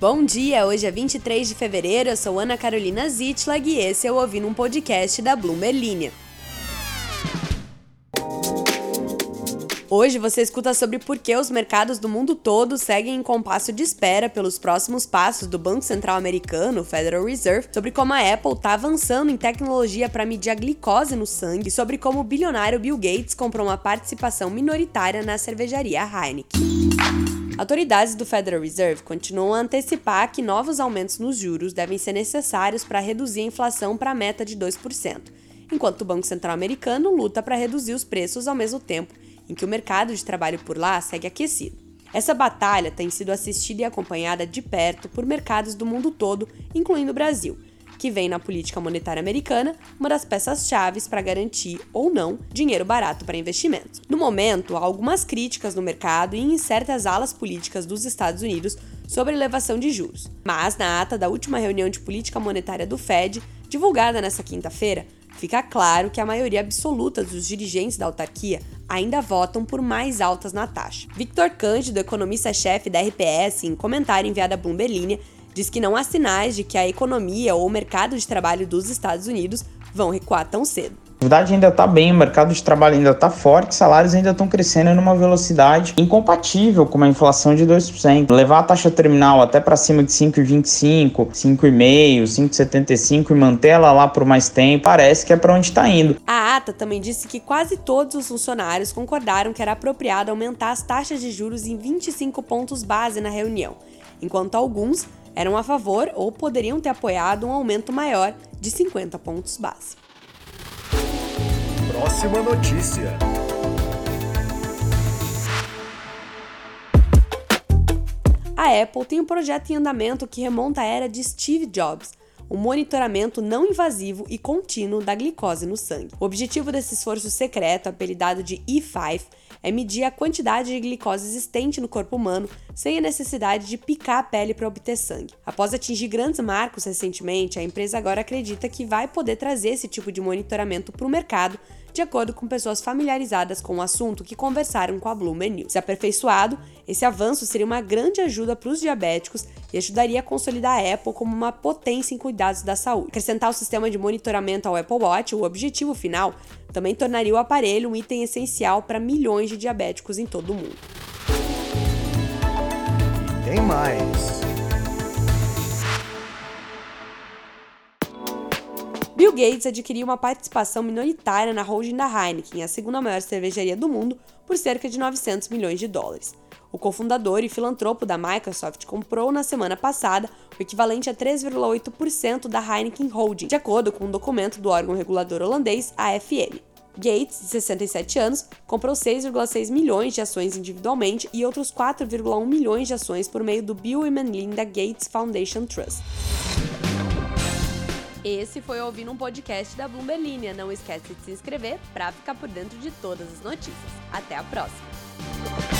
Bom dia, hoje é 23 de fevereiro, eu sou Ana Carolina Zitlag e esse é o Ouvindo um Podcast da Bloomberg Linha. Hoje você escuta sobre por que os mercados do mundo todo seguem em compasso de espera pelos próximos passos do Banco Central Americano, Federal Reserve, sobre como a Apple está avançando em tecnologia para medir a glicose no sangue, sobre como o bilionário Bill Gates comprou uma participação minoritária na cervejaria Heineken. Autoridades do Federal Reserve continuam a antecipar que novos aumentos nos juros devem ser necessários para reduzir a inflação para a meta de 2%, enquanto o Banco Central americano luta para reduzir os preços ao mesmo tempo em que o mercado de trabalho por lá segue aquecido. Essa batalha tem sido assistida e acompanhada de perto por mercados do mundo todo, incluindo o Brasil que vem na política monetária americana uma das peças-chave para garantir ou não dinheiro barato para investimentos. No momento, há algumas críticas no mercado e em certas alas políticas dos Estados Unidos sobre elevação de juros. Mas na ata da última reunião de política monetária do Fed, divulgada nesta quinta-feira, fica claro que a maioria absoluta dos dirigentes da autarquia ainda votam por mais altas na taxa. Victor Cândido, economista-chefe da RPS, em comentário enviado à Bloomberg diz que não há sinais de que a economia ou o mercado de trabalho dos Estados Unidos vão recuar tão cedo. A atividade ainda está bem, o mercado de trabalho ainda está forte, salários ainda estão crescendo numa velocidade incompatível com uma inflação de 2%. Levar a taxa terminal até para cima de 5,25, 5,5, 5,75 e manter ela lá por mais tempo, parece que é para onde está indo. A ata também disse que quase todos os funcionários concordaram que era apropriado aumentar as taxas de juros em 25 pontos base na reunião, enquanto alguns eram a favor ou poderiam ter apoiado um aumento maior de 50 pontos base. Próxima notícia. A Apple tem um projeto em andamento que remonta à era de Steve Jobs, o monitoramento não invasivo e contínuo da glicose no sangue. O objetivo desse esforço secreto, apelidado de E5, é medir a quantidade de glicose existente no corpo humano sem a necessidade de picar a pele para obter sangue. Após atingir grandes marcos recentemente, a empresa agora acredita que vai poder trazer esse tipo de monitoramento para o mercado de acordo com pessoas familiarizadas com o assunto que conversaram com a Bloomberg News. Se aperfeiçoado, esse avanço seria uma grande ajuda para os diabéticos e ajudaria a consolidar a Apple como uma potência em cuidados da saúde. Acrescentar o sistema de monitoramento ao Apple Watch, o objetivo final, também tornaria o aparelho um item essencial para milhões de diabéticos em todo o mundo. Tem mais. Bill Gates adquiriu uma participação minoritária na holding da Heineken, a segunda maior cervejaria do mundo, por cerca de 900 milhões de dólares. O cofundador e filantropo da Microsoft comprou na semana passada o equivalente a 3,8% da Heineken Holding, de acordo com um documento do órgão regulador holandês AFM. Gates, de 67 anos, comprou 6,6 milhões de ações individualmente e outros 4,1 milhões de ações por meio do Bill e Melinda Gates Foundation Trust. Esse foi ouvindo um podcast da Bloomberg. Não esquece de se inscrever para ficar por dentro de todas as notícias. Até a próxima!